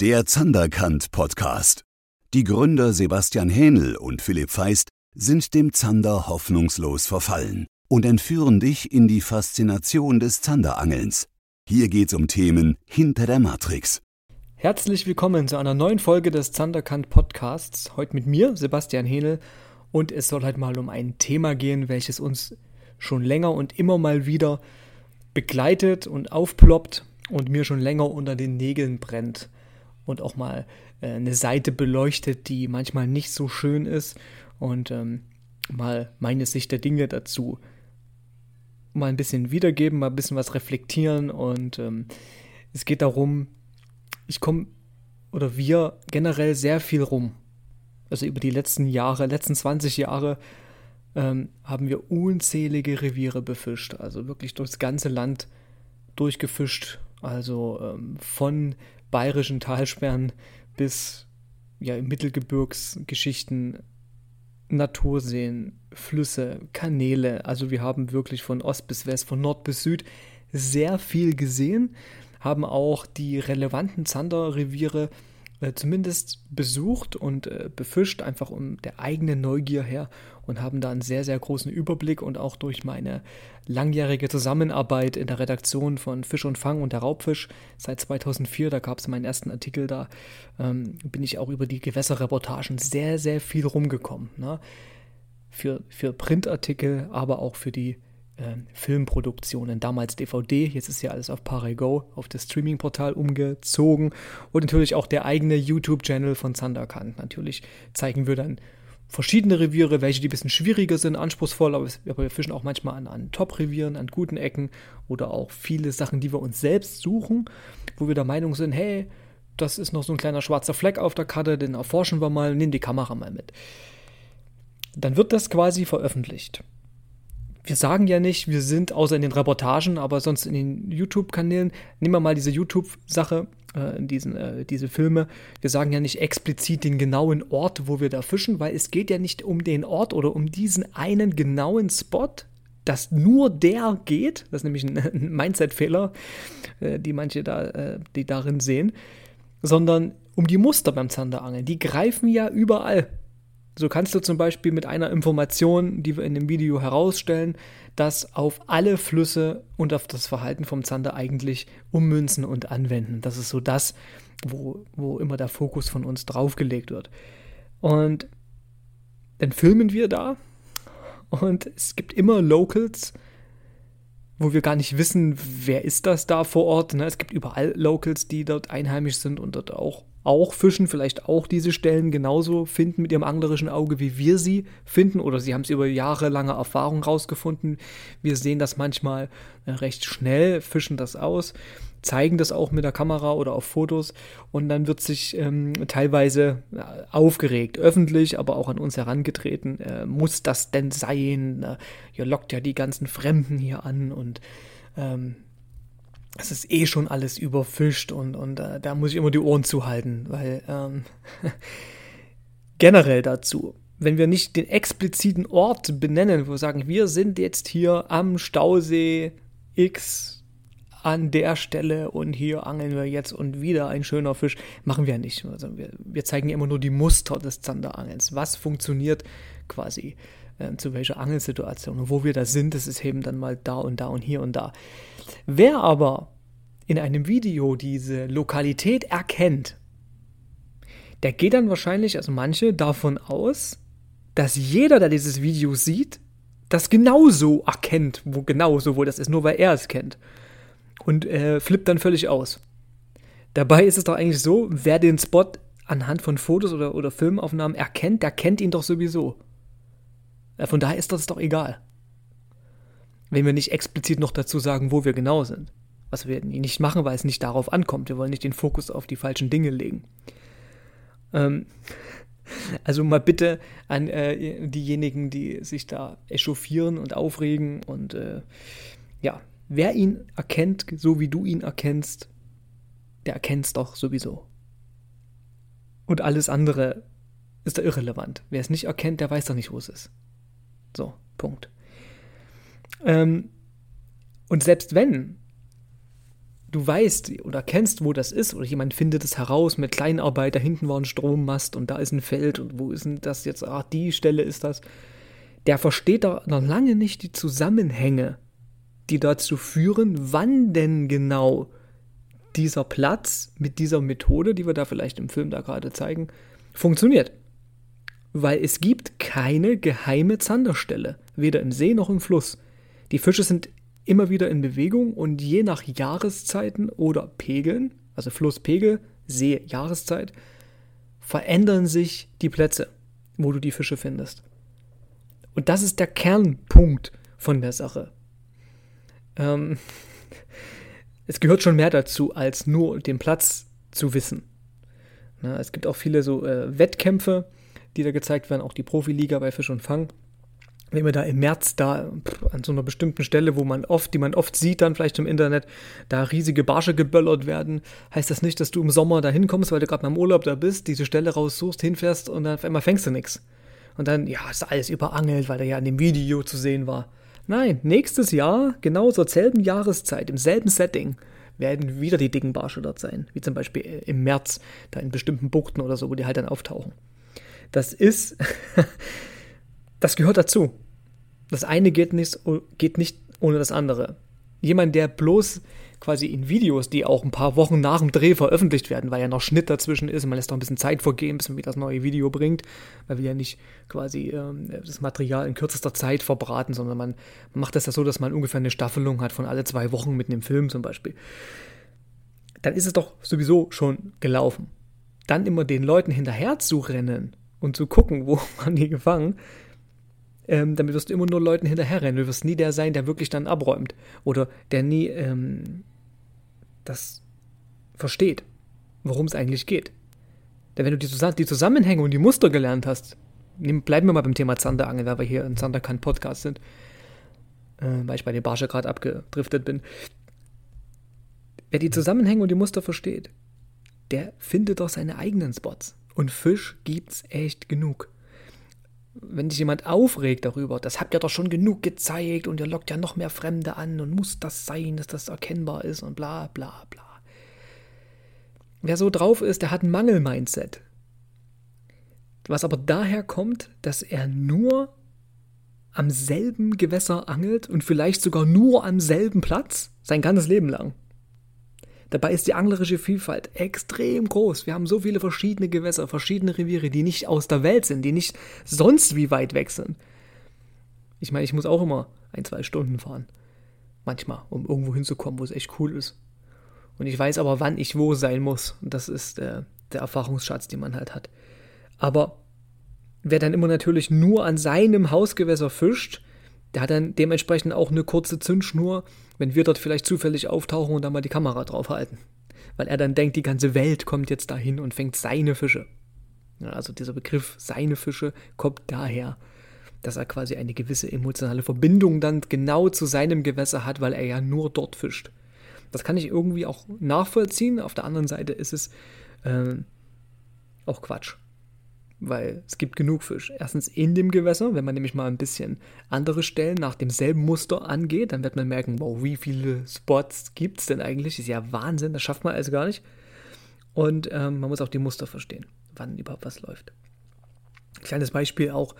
Der Zanderkant Podcast. Die Gründer Sebastian Hähnel und Philipp Feist sind dem Zander hoffnungslos verfallen und entführen dich in die Faszination des Zanderangelns. Hier geht's um Themen hinter der Matrix. Herzlich willkommen zu einer neuen Folge des Zanderkant Podcasts. Heute mit mir, Sebastian Hähnel, und es soll heute mal um ein Thema gehen, welches uns schon länger und immer mal wieder begleitet und aufploppt und mir schon länger unter den Nägeln brennt und auch mal äh, eine Seite beleuchtet, die manchmal nicht so schön ist und ähm, mal meine Sicht der Dinge dazu mal ein bisschen wiedergeben, mal ein bisschen was reflektieren und ähm, es geht darum, ich komme oder wir generell sehr viel rum. Also über die letzten Jahre, letzten 20 Jahre ähm, haben wir unzählige Reviere befischt, also wirklich durchs ganze Land durchgefischt also ähm, von bayerischen Talsperren bis ja, Mittelgebirgsgeschichten, Naturseen, Flüsse, Kanäle. Also wir haben wirklich von Ost bis West, von Nord bis Süd sehr viel gesehen, haben auch die relevanten Zanderreviere äh, zumindest besucht und äh, befischt, einfach um der eigenen Neugier her und haben da einen sehr, sehr großen Überblick und auch durch meine langjährige Zusammenarbeit in der Redaktion von Fisch und Fang und der Raubfisch seit 2004, da gab es meinen ersten Artikel, da ähm, bin ich auch über die Gewässerreportagen sehr, sehr viel rumgekommen. Ne? Für, für Printartikel, aber auch für die äh, Filmproduktionen, damals DVD, jetzt ist ja alles auf Parego, auf das Streaming-Portal umgezogen und natürlich auch der eigene YouTube-Channel von Thunderkant. Natürlich zeigen wir dann verschiedene Reviere, welche die ein bisschen schwieriger sind, anspruchsvoll, aber wir fischen auch manchmal an, an Top-Revieren, an guten Ecken oder auch viele Sachen, die wir uns selbst suchen, wo wir der Meinung sind, hey, das ist noch so ein kleiner schwarzer Fleck auf der Karte, den erforschen wir mal, nehmen die Kamera mal mit. Dann wird das quasi veröffentlicht wir sagen ja nicht, wir sind außer in den Reportagen, aber sonst in den YouTube-Kanälen. Nehmen wir mal diese YouTube-Sache, äh, diesen, äh, diese Filme. Wir sagen ja nicht explizit den genauen Ort, wo wir da fischen, weil es geht ja nicht um den Ort oder um diesen einen genauen Spot, dass nur der geht. Das ist nämlich ein, Mindset-Fehler, äh, die manche da, äh, die darin sehen, sondern um die Muster beim Zanderangeln. Die greifen ja überall. So kannst du zum Beispiel mit einer Information, die wir in dem Video herausstellen, das auf alle Flüsse und auf das Verhalten vom Zander eigentlich ummünzen und anwenden. Das ist so das, wo, wo immer der Fokus von uns draufgelegt wird. Und dann filmen wir da und es gibt immer Locals, wo wir gar nicht wissen, wer ist das da vor Ort. Ne? Es gibt überall Locals, die dort einheimisch sind und dort auch auch fischen, vielleicht auch diese Stellen genauso finden mit ihrem anglerischen Auge, wie wir sie finden, oder sie haben es über jahrelange Erfahrung rausgefunden. Wir sehen das manchmal äh, recht schnell, fischen das aus, zeigen das auch mit der Kamera oder auf Fotos und dann wird sich ähm, teilweise äh, aufgeregt, öffentlich, aber auch an uns herangetreten. Äh, muss das denn sein? Äh, ihr lockt ja die ganzen Fremden hier an und ähm, es ist eh schon alles überfischt und, und äh, da muss ich immer die Ohren zuhalten, weil ähm, generell dazu, wenn wir nicht den expliziten Ort benennen, wo wir sagen, wir sind jetzt hier am Stausee X an der Stelle und hier angeln wir jetzt und wieder ein schöner Fisch, machen wir nicht. Also wir, wir zeigen immer nur die Muster des Zanderangelns. Was funktioniert quasi äh, zu welcher Angelsituation und wo wir da sind, das ist eben dann mal da und da und hier und da. Wer aber in einem Video diese Lokalität erkennt, der geht dann wahrscheinlich, also manche, davon aus, dass jeder, der dieses Video sieht, das genauso erkennt, wo genauso wo das ist, nur weil er es kennt. Und äh, flippt dann völlig aus. Dabei ist es doch eigentlich so, wer den Spot anhand von Fotos oder, oder Filmaufnahmen erkennt, der kennt ihn doch sowieso. Von daher ist das doch egal wenn wir nicht explizit noch dazu sagen, wo wir genau sind. Was wir nicht machen, weil es nicht darauf ankommt. Wir wollen nicht den Fokus auf die falschen Dinge legen. Ähm, also mal bitte an äh, diejenigen, die sich da echauffieren und aufregen und äh, ja, wer ihn erkennt, so wie du ihn erkennst, der erkennt es doch sowieso. Und alles andere ist da irrelevant. Wer es nicht erkennt, der weiß doch nicht, wo es ist. So, Punkt. Ähm, und selbst wenn du weißt oder kennst, wo das ist, oder jemand findet es heraus mit Kleinarbeit, da hinten war ein Strommast und da ist ein Feld und wo ist denn das jetzt? Ach, die Stelle ist das. Der versteht da noch lange nicht die Zusammenhänge, die dazu führen, wann denn genau dieser Platz mit dieser Methode, die wir da vielleicht im Film da gerade zeigen, funktioniert. Weil es gibt keine geheime Zanderstelle, weder im See noch im Fluss. Die Fische sind immer wieder in Bewegung und je nach Jahreszeiten oder Pegeln, also Flusspegel, See, Jahreszeit, verändern sich die Plätze, wo du die Fische findest. Und das ist der Kernpunkt von der Sache. Ähm, es gehört schon mehr dazu, als nur den Platz zu wissen. Na, es gibt auch viele so äh, Wettkämpfe, die da gezeigt werden, auch die Profiliga bei Fisch und Fang wenn wir da im März da an so einer bestimmten Stelle, wo man oft, die man oft sieht dann vielleicht im Internet, da riesige Barsche geböllert werden, heißt das nicht, dass du im Sommer da hinkommst, weil du gerade mal im Urlaub da bist, diese Stelle raussuchst, hinfährst und dann auf einmal fängst du nichts. Und dann, ja, ist alles überangelt, weil der ja in dem Video zu sehen war. Nein, nächstes Jahr, genau zur selben Jahreszeit, im selben Setting, werden wieder die dicken Barsche dort sein. Wie zum Beispiel im März, da in bestimmten Buchten oder so, wo die halt dann auftauchen. Das ist, das gehört dazu. Das eine geht nicht, geht nicht ohne das andere. Jemand, der bloß quasi in Videos, die auch ein paar Wochen nach dem Dreh veröffentlicht werden, weil ja noch Schnitt dazwischen ist man lässt noch ein bisschen Zeit vergehen, bis man wieder das neue Video bringt, weil wir ja nicht quasi ähm, das Material in kürzester Zeit verbraten, sondern man macht das ja so, dass man ungefähr eine Staffelung hat von alle zwei Wochen mit einem Film zum Beispiel. Dann ist es doch sowieso schon gelaufen. Dann immer den Leuten hinterher zu rennen und zu gucken, wo man die gefangen, ähm, damit wirst du immer nur Leuten hinterherrennen. Du wirst nie der sein, der wirklich dann abräumt. Oder der nie ähm, das versteht, worum es eigentlich geht. Denn wenn du die, die, Zusammenhänge und die Muster gelernt hast, bleiben wir mal beim Thema Zanderangeln, weil wir hier im Zanderkant Podcast sind, äh, weil ich bei den Barsche gerade abgedriftet bin. Wer die Zusammenhänge und die Muster versteht, der findet doch seine eigenen Spots. Und Fisch gibt's echt genug wenn sich jemand aufregt darüber, das habt ihr doch schon genug gezeigt und ihr lockt ja noch mehr Fremde an und muss das sein, dass das erkennbar ist und bla bla bla. Wer so drauf ist, der hat ein Mangel-Mindset. Was aber daher kommt, dass er nur am selben Gewässer angelt und vielleicht sogar nur am selben Platz sein ganzes Leben lang. Dabei ist die anglerische Vielfalt extrem groß. Wir haben so viele verschiedene Gewässer, verschiedene Reviere, die nicht aus der Welt sind, die nicht sonst wie weit weg sind. Ich meine, ich muss auch immer ein, zwei Stunden fahren. Manchmal, um irgendwo hinzukommen, wo es echt cool ist. Und ich weiß aber, wann ich wo sein muss. Und das ist äh, der Erfahrungsschatz, den man halt hat. Aber wer dann immer natürlich nur an seinem Hausgewässer fischt, der hat dann dementsprechend auch eine kurze Zündschnur, wenn wir dort vielleicht zufällig auftauchen und dann mal die Kamera draufhalten. Weil er dann denkt, die ganze Welt kommt jetzt dahin und fängt seine Fische. Also dieser Begriff seine Fische kommt daher, dass er quasi eine gewisse emotionale Verbindung dann genau zu seinem Gewässer hat, weil er ja nur dort fischt. Das kann ich irgendwie auch nachvollziehen. Auf der anderen Seite ist es äh, auch Quatsch weil es gibt genug Fisch. Erstens in dem Gewässer, wenn man nämlich mal ein bisschen andere Stellen nach demselben Muster angeht, dann wird man merken, wow, wie viele Spots gibt es denn eigentlich? Ist ja Wahnsinn, das schafft man also gar nicht. Und ähm, man muss auch die Muster verstehen, wann überhaupt was läuft. Kleines Beispiel auch,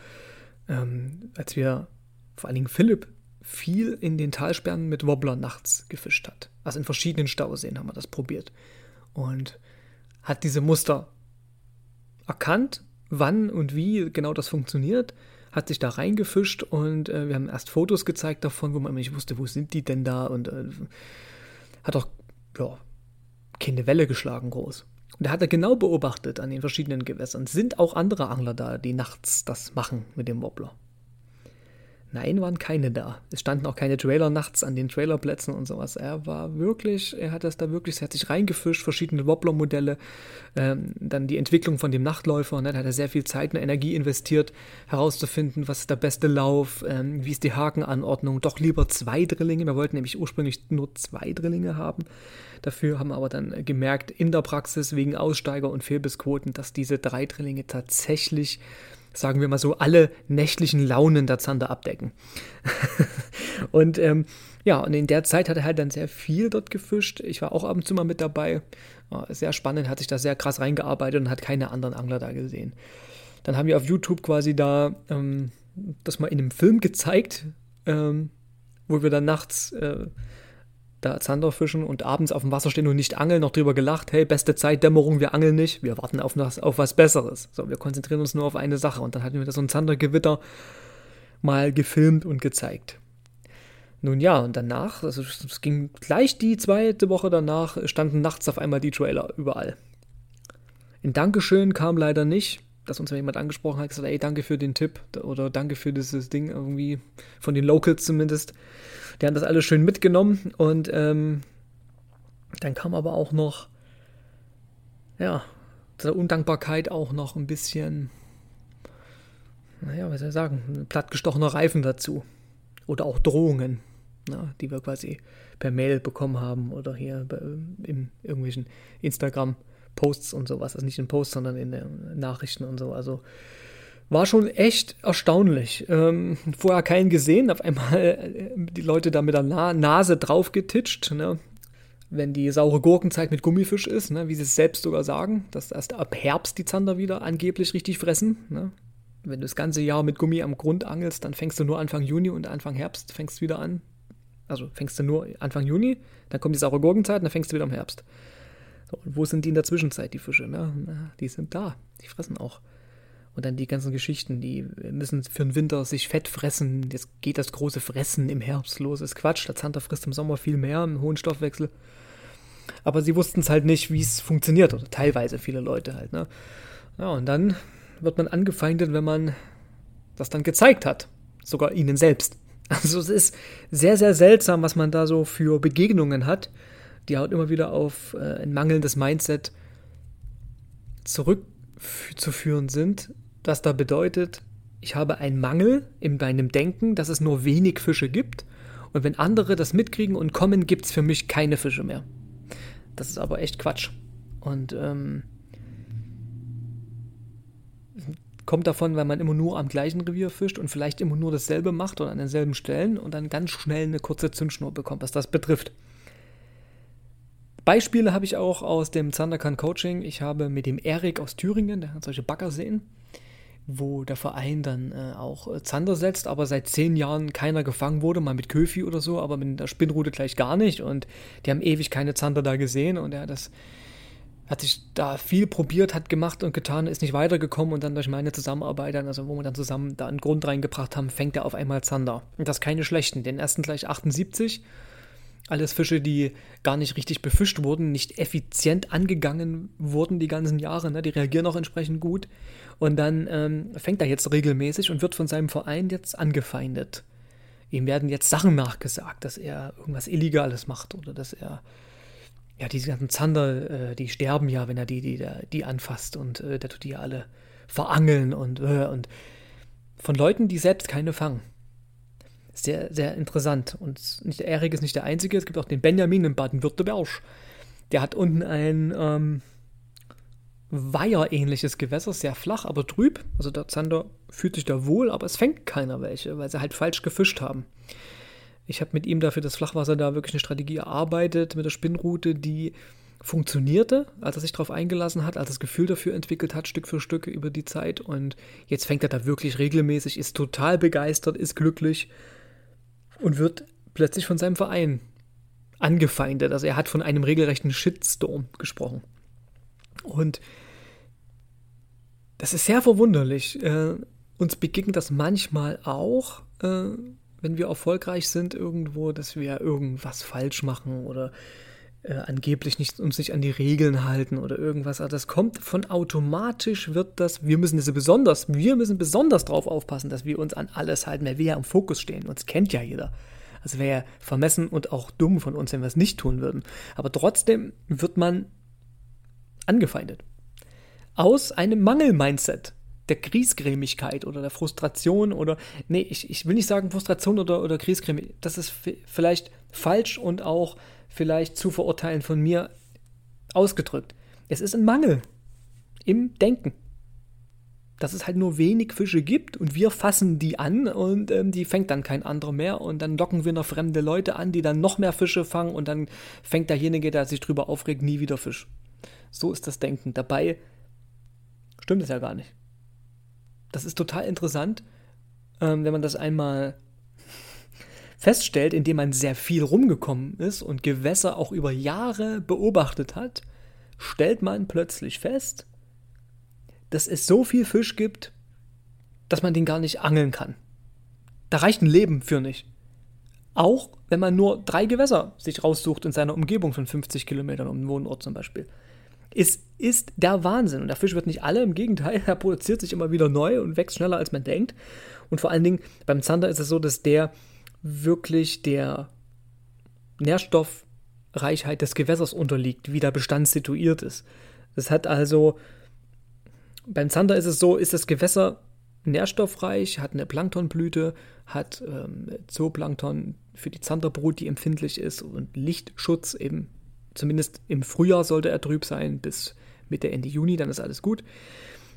ähm, als wir, vor allen Dingen Philipp, viel in den Talsperren mit Wobbler nachts gefischt hat. Also in verschiedenen Stauseen haben wir das probiert. Und hat diese Muster erkannt wann und wie genau das funktioniert, hat sich da reingefischt und äh, wir haben erst Fotos gezeigt davon, wo man nicht wusste, wo sind die denn da und äh, hat auch ja, keine Welle geschlagen groß. Und er hat er genau beobachtet an den verschiedenen Gewässern. Sind auch andere Angler da, die nachts das machen mit dem Wobbler? Nein, waren keine da. Es standen auch keine Trailer nachts an den Trailerplätzen und sowas. Er war wirklich, er hat das da wirklich, er hat sich reingefischt, verschiedene Wobbler-Modelle, ähm, dann die Entwicklung von dem Nachtläufer, ne, da hat er sehr viel Zeit und Energie investiert, herauszufinden, was ist der beste Lauf, ähm, wie ist die Hakenanordnung, doch lieber zwei Drillinge. Wir wollten nämlich ursprünglich nur zwei Drillinge haben. Dafür haben wir aber dann gemerkt, in der Praxis wegen Aussteiger und Fehlbissquoten, dass diese drei Drillinge tatsächlich sagen wir mal so, alle nächtlichen Launen der Zander abdecken. und ähm, ja, und in der Zeit hat er halt dann sehr viel dort gefischt. Ich war auch ab und zu mal mit dabei. Sehr spannend, hat sich da sehr krass reingearbeitet und hat keine anderen Angler da gesehen. Dann haben wir auf YouTube quasi da ähm, das mal in einem Film gezeigt, ähm, wo wir dann nachts äh, da Zander fischen und abends auf dem Wasser stehen und nicht angeln, noch drüber gelacht, hey, beste Zeit, Dämmerung, wir angeln nicht, wir warten auf, was, auf was Besseres. So, wir konzentrieren uns nur auf eine Sache und dann hatten wir da so ein Zandergewitter mal gefilmt und gezeigt. Nun ja, und danach, also es ging gleich die zweite Woche danach, standen nachts auf einmal die Trailer überall. Ein Dankeschön kam leider nicht dass uns jemand angesprochen hat, gesagt, ey, danke für den Tipp oder danke für dieses Ding irgendwie, von den Locals zumindest. Die haben das alles schön mitgenommen und ähm, dann kam aber auch noch, ja, der Undankbarkeit auch noch ein bisschen, naja, was soll ich sagen, plattgestochener Reifen dazu. Oder auch Drohungen, na, die wir quasi per Mail bekommen haben oder hier in irgendwelchen Instagram- Posts und sowas. Also nicht in Posts, sondern in den Nachrichten und so. Also war schon echt erstaunlich. Ähm, vorher keinen gesehen, auf einmal äh, die Leute da mit der Na Nase drauf getitscht, ne? wenn die saure Gurkenzeit mit Gummifisch ist, ne? wie sie es selbst sogar sagen, dass erst ab Herbst die Zander wieder angeblich richtig fressen. Ne? Wenn du das ganze Jahr mit Gummi am Grund angelst, dann fängst du nur Anfang Juni und Anfang Herbst fängst du wieder an. Also fängst du nur Anfang Juni, dann kommt die saure Gurkenzeit und dann fängst du wieder im Herbst. Und wo sind die in der Zwischenzeit, die Fische? Ne? Na, die sind da, die fressen auch. Und dann die ganzen Geschichten, die müssen für den Winter sich fett fressen. Jetzt geht das große Fressen im Herbst los. Ist Quatsch. Der Zander frisst im Sommer viel mehr, im hohen Stoffwechsel. Aber sie wussten es halt nicht, wie es funktioniert. Oder teilweise viele Leute halt. Ne? Ja, und dann wird man angefeindet, wenn man das dann gezeigt hat. Sogar ihnen selbst. Also es ist sehr, sehr seltsam, was man da so für Begegnungen hat die halt immer wieder auf äh, ein mangelndes Mindset zurückzuführen sind, das da bedeutet, ich habe einen Mangel in meinem Denken, dass es nur wenig Fische gibt und wenn andere das mitkriegen und kommen, gibt es für mich keine Fische mehr. Das ist aber echt Quatsch. Und ähm, kommt davon, weil man immer nur am gleichen Revier fischt und vielleicht immer nur dasselbe macht oder an denselben Stellen und dann ganz schnell eine kurze Zündschnur bekommt, was das betrifft. Beispiele habe ich auch aus dem Zanderkan Coaching. Ich habe mit dem Erik aus Thüringen, der hat solche Baggerseen, wo der Verein dann äh, auch äh, Zander setzt, aber seit zehn Jahren keiner gefangen wurde, mal mit Köfi oder so, aber mit der Spinnrute gleich gar nicht. Und die haben ewig keine Zander da gesehen und er hat das hat sich da viel probiert, hat gemacht und getan, ist nicht weitergekommen und dann durch meine Zusammenarbeit, also wo wir dann zusammen da einen Grund reingebracht haben, fängt er auf einmal Zander. Und das keine schlechten. Den ersten gleich 78 alles Fische, die gar nicht richtig befischt wurden, nicht effizient angegangen wurden die ganzen Jahre. Ne? Die reagieren auch entsprechend gut. Und dann ähm, fängt er jetzt regelmäßig und wird von seinem Verein jetzt angefeindet. Ihm werden jetzt Sachen nachgesagt, dass er irgendwas Illegales macht oder dass er ja, diese ganzen Zander, äh, die sterben ja, wenn er die, die, die anfasst und äh, der tut die ja alle verangeln und, äh, und von Leuten, die selbst keine fangen sehr, sehr interessant. Und nicht Erik ist nicht der Einzige, es gibt auch den Benjamin in Baden-Württemberg. Der hat unten ein ähm, Weiher-ähnliches Gewässer, sehr flach, aber trüb. Also der Zander fühlt sich da wohl, aber es fängt keiner welche, weil sie halt falsch gefischt haben. Ich habe mit ihm dafür das Flachwasser da wirklich eine Strategie erarbeitet mit der Spinnrute, die funktionierte, als er sich darauf eingelassen hat, als er das Gefühl dafür entwickelt hat, Stück für Stück über die Zeit. Und jetzt fängt er da wirklich regelmäßig, ist total begeistert, ist glücklich und wird plötzlich von seinem Verein angefeindet. Also er hat von einem regelrechten Shitstorm gesprochen. Und das ist sehr verwunderlich. Äh, uns begegnet das manchmal auch, äh, wenn wir erfolgreich sind irgendwo, dass wir irgendwas falsch machen oder äh, angeblich nicht, uns nicht an die Regeln halten oder irgendwas. Also das kommt von automatisch wird das, wir müssen das besonders, wir müssen besonders darauf aufpassen, dass wir uns an alles halten, weil wir ja im Fokus stehen. Uns kennt ja jeder. Also wäre vermessen und auch dumm von uns, wenn wir es nicht tun würden. Aber trotzdem wird man angefeindet. Aus einem Mangel-Mindset der Griesgrämigkeit oder der Frustration oder, nee, ich, ich will nicht sagen Frustration oder, oder Griesgrämigkeit, das ist vielleicht falsch und auch vielleicht zu verurteilen von mir ausgedrückt. Es ist ein Mangel im Denken. dass es halt nur wenig Fische gibt und wir fassen die an und ähm, die fängt dann kein anderer mehr und dann locken wir noch fremde Leute an, die dann noch mehr Fische fangen und dann fängt derjenige, der sich drüber aufregt, nie wieder Fisch. So ist das Denken. Dabei stimmt es ja gar nicht. Das ist total interessant, ähm, wenn man das einmal feststellt, indem man sehr viel rumgekommen ist und Gewässer auch über Jahre beobachtet hat, stellt man plötzlich fest, dass es so viel Fisch gibt, dass man den gar nicht angeln kann. Da reicht ein Leben für nicht. Auch wenn man nur drei Gewässer sich raussucht in seiner Umgebung von 50 Kilometern um den Wohnort zum Beispiel. Es ist der Wahnsinn. Und der Fisch wird nicht alle, im Gegenteil, er produziert sich immer wieder neu und wächst schneller, als man denkt. Und vor allen Dingen beim Zander ist es so, dass der wirklich der Nährstoffreichheit des Gewässers unterliegt, wie der Bestand situiert ist. Das hat also beim Zander ist es so, ist das Gewässer nährstoffreich, hat eine Planktonblüte, hat ähm, Zooplankton für die Zanderbrut, die empfindlich ist und Lichtschutz eben, zumindest im Frühjahr sollte er trüb sein, bis Mitte, Ende Juni, dann ist alles gut.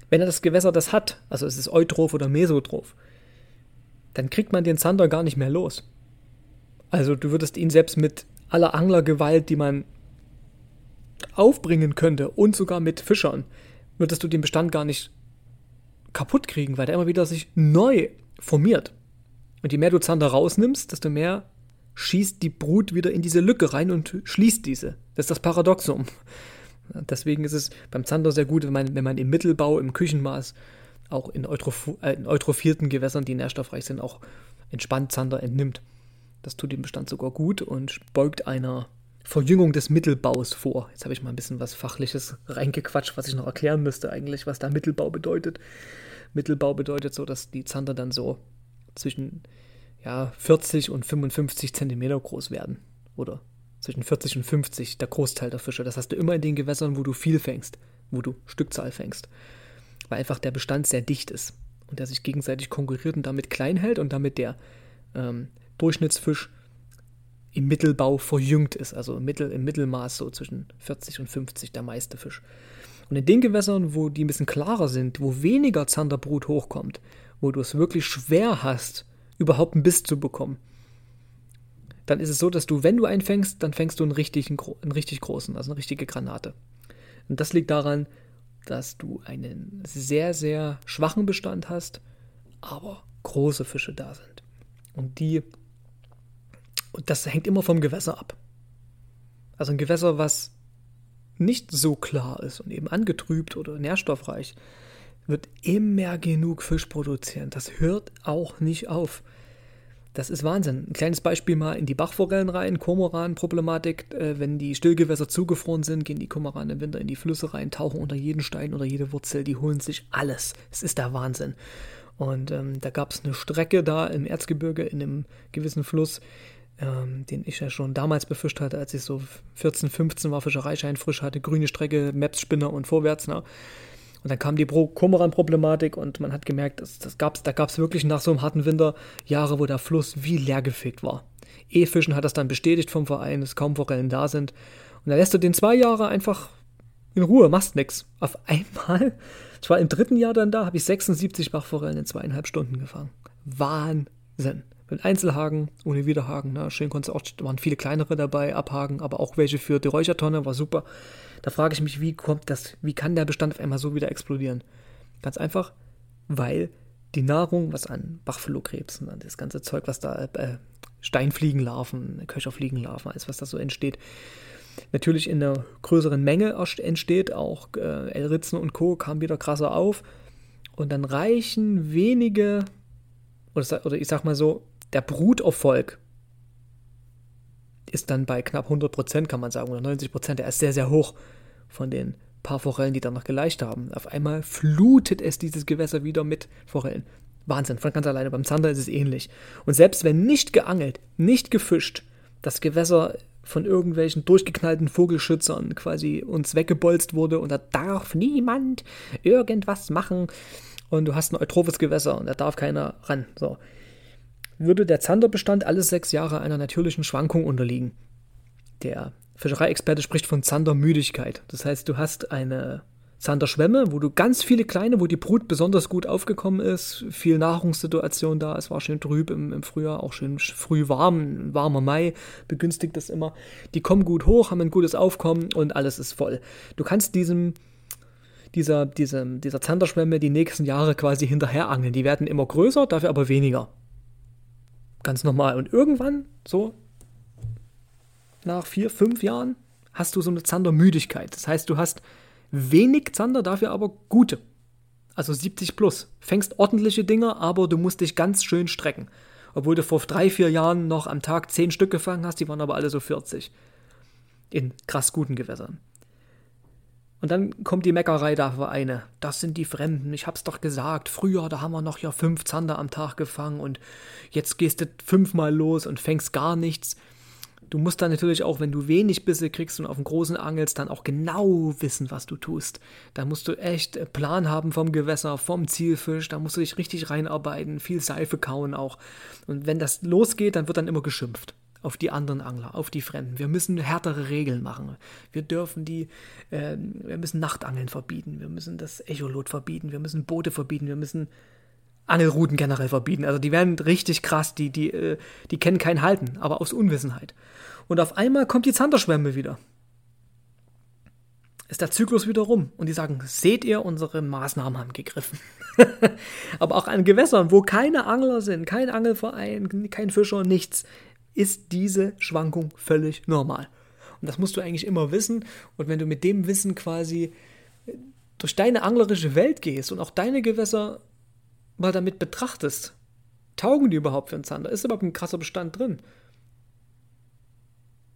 Wenn er das Gewässer das hat, also es ist eutroph oder mesotroph, dann kriegt man den Zander gar nicht mehr los. Also du würdest ihn selbst mit aller Anglergewalt, die man aufbringen könnte und sogar mit Fischern, würdest du den Bestand gar nicht kaputt kriegen, weil der immer wieder sich neu formiert. Und je mehr du Zander rausnimmst, desto mehr schießt die Brut wieder in diese Lücke rein und schließt diese. Das ist das Paradoxum. Deswegen ist es beim Zander sehr gut, wenn man, wenn man im Mittelbau, im Küchenmaß, auch in, Eutroph äh, in eutrophierten Gewässern, die nährstoffreich sind, auch entspannt Zander entnimmt. Das tut dem Bestand sogar gut und beugt einer Verjüngung des Mittelbaus vor. Jetzt habe ich mal ein bisschen was Fachliches reingequatscht, was ich noch erklären müsste eigentlich, was da Mittelbau bedeutet. Mittelbau bedeutet so, dass die Zander dann so zwischen ja, 40 und 55 Zentimeter groß werden. Oder zwischen 40 und 50 der Großteil der Fische. Das hast du immer in den Gewässern, wo du viel fängst, wo du Stückzahl fängst. Weil einfach der Bestand sehr dicht ist und der sich gegenseitig konkurriert und damit klein hält und damit der ähm, Durchschnittsfisch im Mittelbau verjüngt ist, also im, Mittel, im Mittelmaß so zwischen 40 und 50 der meiste Fisch. Und in den Gewässern, wo die ein bisschen klarer sind, wo weniger Zanderbrut hochkommt, wo du es wirklich schwer hast, überhaupt einen Biss zu bekommen, dann ist es so, dass du, wenn du einen fängst, dann fängst du einen, richtigen, einen richtig großen, also eine richtige Granate. Und das liegt daran, dass du einen sehr, sehr schwachen Bestand hast, aber große Fische da sind. Und die und das hängt immer vom Gewässer ab. Also ein Gewässer, was nicht so klar ist und eben angetrübt oder nährstoffreich, wird immer genug Fisch produzieren. Das hört auch nicht auf. Das ist Wahnsinn. Ein kleines Beispiel mal in die Bachforellen rein, Kormoran-Problematik. Äh, wenn die Stillgewässer zugefroren sind, gehen die Kormoran im Winter in die Flüsse rein, tauchen unter jeden Stein oder jede Wurzel, die holen sich alles. Es ist der Wahnsinn. Und ähm, da gab es eine Strecke da im Erzgebirge in einem gewissen Fluss, ähm, den ich ja schon damals befischt hatte, als ich so 14, 15 war, Fischereischein frisch hatte, grüne Strecke, Maps, Spinner und vorwärts. Ne? Und dann kam die Kormoran-Problematik und man hat gemerkt, das, das gab's, da gab es wirklich nach so einem harten Winter Jahre, wo der Fluss wie leergefegt war. E-Fischen hat das dann bestätigt vom Verein, dass kaum Forellen da sind. Und dann lässt du den zwei Jahre einfach in Ruhe, machst nix. Auf einmal, ich war im dritten Jahr dann da, habe ich 76 Bachforellen in zweieinhalb Stunden gefangen. Wahnsinn mit Einzelhaken, ohne Widerhaken. Ne? Schön konntest auch, waren viele kleinere dabei, abhaken, aber auch welche für die Räuchertonne, war super. Da frage ich mich, wie kommt das, wie kann der Bestand auf einmal so wieder explodieren? Ganz einfach, weil die Nahrung, was an Bachflohkrebsen, an das ganze Zeug, was da, äh, Steinfliegenlarven, Köcherfliegenlarven, alles, was da so entsteht, natürlich in einer größeren Menge entsteht. Auch äh, Elritzen und Co. kamen wieder krasser auf. Und dann reichen wenige, oder, oder ich sag mal so, der Bruterfolg ist dann bei knapp 100 Prozent, kann man sagen, oder 90 Prozent. Der ist sehr, sehr hoch von den paar Forellen, die dann noch geleicht haben. Auf einmal flutet es dieses Gewässer wieder mit Forellen. Wahnsinn, von ganz alleine. Beim Zander ist es ähnlich. Und selbst wenn nicht geangelt, nicht gefischt, das Gewässer von irgendwelchen durchgeknallten Vogelschützern quasi uns weggebolzt wurde und da darf niemand irgendwas machen und du hast ein eutrophes Gewässer und da darf keiner ran. So würde der Zanderbestand alle sechs Jahre einer natürlichen Schwankung unterliegen. Der Fischereiexperte spricht von Zandermüdigkeit. Das heißt, du hast eine Zanderschwämme, wo du ganz viele kleine, wo die Brut besonders gut aufgekommen ist, viel Nahrungssituation da, es war schön trüb im, im Frühjahr, auch schön früh warm, warmer Mai begünstigt das immer. Die kommen gut hoch, haben ein gutes Aufkommen und alles ist voll. Du kannst diesem dieser, dieser, dieser Zanderschwämme die nächsten Jahre quasi hinterher angeln. Die werden immer größer, dafür aber weniger. Ganz normal. Und irgendwann, so nach vier, fünf Jahren, hast du so eine Zandermüdigkeit. Das heißt, du hast wenig Zander, dafür aber gute. Also 70 plus. Fängst ordentliche Dinger, aber du musst dich ganz schön strecken. Obwohl du vor drei, vier Jahren noch am Tag 10 Stück gefangen hast, die waren aber alle so 40. In krass guten Gewässern. Und dann kommt die Meckerei da für eine. Das sind die Fremden. Ich hab's doch gesagt. Früher, da haben wir noch ja fünf Zander am Tag gefangen und jetzt gehst du fünfmal los und fängst gar nichts. Du musst dann natürlich auch, wenn du wenig Bisse kriegst und auf dem großen angelst, dann auch genau wissen, was du tust. Da musst du echt Plan haben vom Gewässer, vom Zielfisch, da musst du dich richtig reinarbeiten, viel Seife kauen auch. Und wenn das losgeht, dann wird dann immer geschimpft auf die anderen Angler, auf die Fremden. Wir müssen härtere Regeln machen. Wir dürfen die, äh, wir müssen Nachtangeln verbieten, wir müssen das Echolot verbieten, wir müssen Boote verbieten, wir müssen Angelrouten generell verbieten. Also die werden richtig krass, die, die, äh, die kennen kein Halten, aber aus Unwissenheit. Und auf einmal kommt die Zanderschwemme wieder. Ist der Zyklus wieder rum. Und die sagen, seht ihr, unsere Maßnahmen haben gegriffen. aber auch an Gewässern, wo keine Angler sind, kein Angelverein, kein Fischer, nichts, ist diese Schwankung völlig normal. Und das musst du eigentlich immer wissen. Und wenn du mit dem Wissen quasi äh, durch deine anglerische Welt gehst und auch deine Gewässer mal damit betrachtest, taugen die überhaupt für einen Zander? Ist überhaupt ein krasser Bestand drin?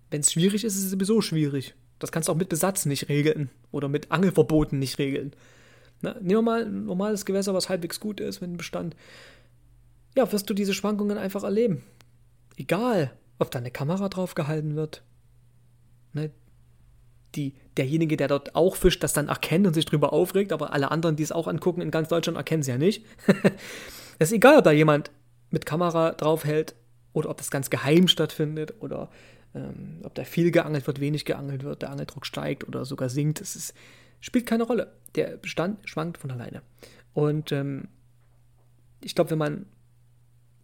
Wenn es schwierig ist, ist es sowieso schwierig. Das kannst du auch mit Besatz nicht regeln oder mit Angelverboten nicht regeln. Na, nehmen wir mal ein normales Gewässer, was halbwegs gut ist, wenn ein Bestand. Ja, wirst du diese Schwankungen einfach erleben. Egal, ob da eine Kamera drauf gehalten wird. Ne, die, derjenige, der dort auch fischt, das dann erkennt und sich drüber aufregt, aber alle anderen, die es auch angucken in ganz Deutschland, erkennen es ja nicht. es ist egal, ob da jemand mit Kamera draufhält oder ob das ganz geheim stattfindet oder ähm, ob da viel geangelt wird, wenig geangelt wird, der Angeldruck steigt oder sogar sinkt. Es ist, spielt keine Rolle. Der Bestand schwankt von alleine. Und ähm, ich glaube, wenn man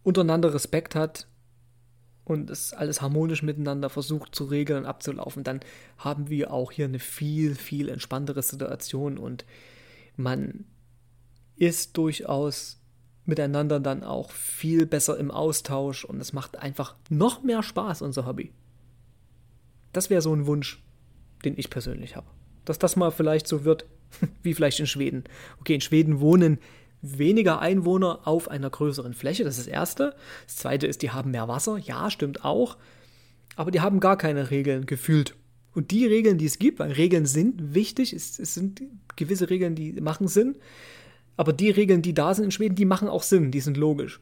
untereinander Respekt hat und es alles harmonisch miteinander versucht zu regeln und abzulaufen, dann haben wir auch hier eine viel, viel entspanntere Situation und man ist durchaus miteinander dann auch viel besser im Austausch und es macht einfach noch mehr Spaß, unser Hobby. Das wäre so ein Wunsch, den ich persönlich habe. Dass das mal vielleicht so wird, wie vielleicht in Schweden. Okay, in Schweden wohnen weniger Einwohner auf einer größeren Fläche, das ist das Erste. Das Zweite ist, die haben mehr Wasser, ja, stimmt auch. Aber die haben gar keine Regeln gefühlt. Und die Regeln, die es gibt, weil Regeln sind wichtig, es, es sind gewisse Regeln, die machen Sinn. Aber die Regeln, die da sind in Schweden, die machen auch Sinn, die sind logisch.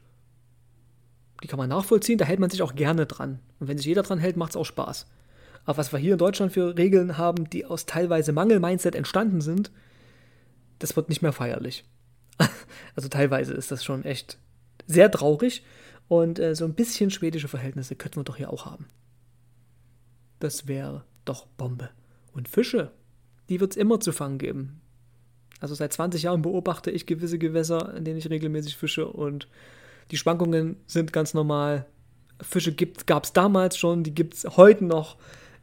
Die kann man nachvollziehen, da hält man sich auch gerne dran. Und wenn sich jeder dran hält, macht es auch Spaß. Aber was wir hier in Deutschland für Regeln haben, die aus teilweise Mangel-Mindset entstanden sind, das wird nicht mehr feierlich. also teilweise ist das schon echt sehr traurig. Und äh, so ein bisschen schwedische Verhältnisse könnten wir doch hier auch haben. Das wäre doch Bombe. Und Fische, die wird es immer zu fangen geben. Also seit 20 Jahren beobachte ich gewisse Gewässer, in denen ich regelmäßig fische und die Schwankungen sind ganz normal. Fische gab es damals schon, die gibt es heute noch.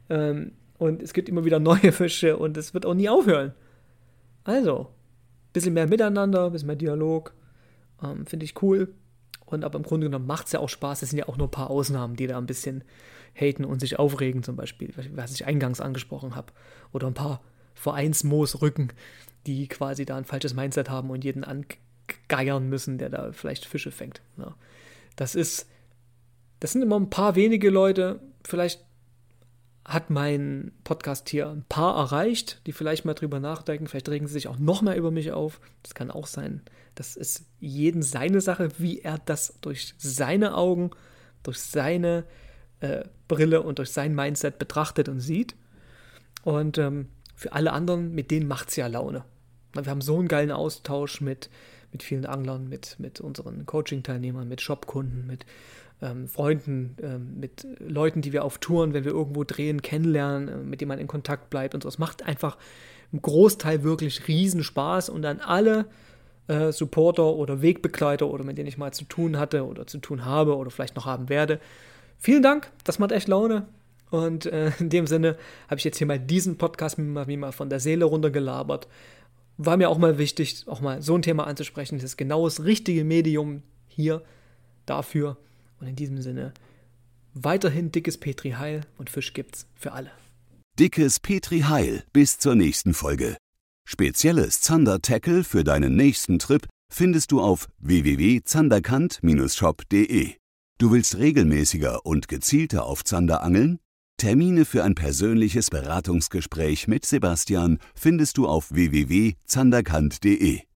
Ähm, und es gibt immer wieder neue Fische und es wird auch nie aufhören. Also, bisschen mehr Miteinander, ein bisschen mehr Dialog. Ähm, Finde ich cool. Und aber im Grunde genommen macht es ja auch Spaß. Es sind ja auch nur ein paar Ausnahmen, die da ein bisschen haten und sich aufregen, zum Beispiel, was ich eingangs angesprochen habe. Oder ein paar Vereinsmoosrücken, die quasi da ein falsches Mindset haben und jeden angeiern müssen, der da vielleicht Fische fängt. Ja. Das ist, das sind immer ein paar wenige Leute, vielleicht hat mein Podcast hier ein paar erreicht, die vielleicht mal drüber nachdenken. Vielleicht regen sie sich auch noch mehr über mich auf. Das kann auch sein. Das ist jeden seine Sache, wie er das durch seine Augen, durch seine äh, Brille und durch sein Mindset betrachtet und sieht. Und ähm, für alle anderen, mit denen macht es ja Laune. Wir haben so einen geilen Austausch mit, mit vielen Anglern, mit, mit unseren Coaching-Teilnehmern, mit Shopkunden, mit ähm, Freunden, ähm, mit Leuten, die wir auf Touren, wenn wir irgendwo drehen, kennenlernen, äh, mit denen man in Kontakt bleibt und so. Es macht einfach im Großteil wirklich Riesenspaß und an alle äh, Supporter oder Wegbegleiter oder mit denen ich mal zu tun hatte oder zu tun habe oder vielleicht noch haben werde. Vielen Dank, das macht echt Laune. Und äh, in dem Sinne habe ich jetzt hier mal diesen Podcast mir mir mal von der Seele runtergelabert. War mir auch mal wichtig, auch mal so ein Thema anzusprechen. Das ist genau das richtige Medium hier dafür. Und in diesem Sinne weiterhin dickes Petri Heil und Fisch gibt's für alle. Dickes Petri Heil bis zur nächsten Folge. Spezielles Zander Tackle für deinen nächsten Trip findest du auf www.zanderkant-shop.de. Du willst regelmäßiger und gezielter auf Zander angeln? Termine für ein persönliches Beratungsgespräch mit Sebastian findest du auf www.zanderkant.de.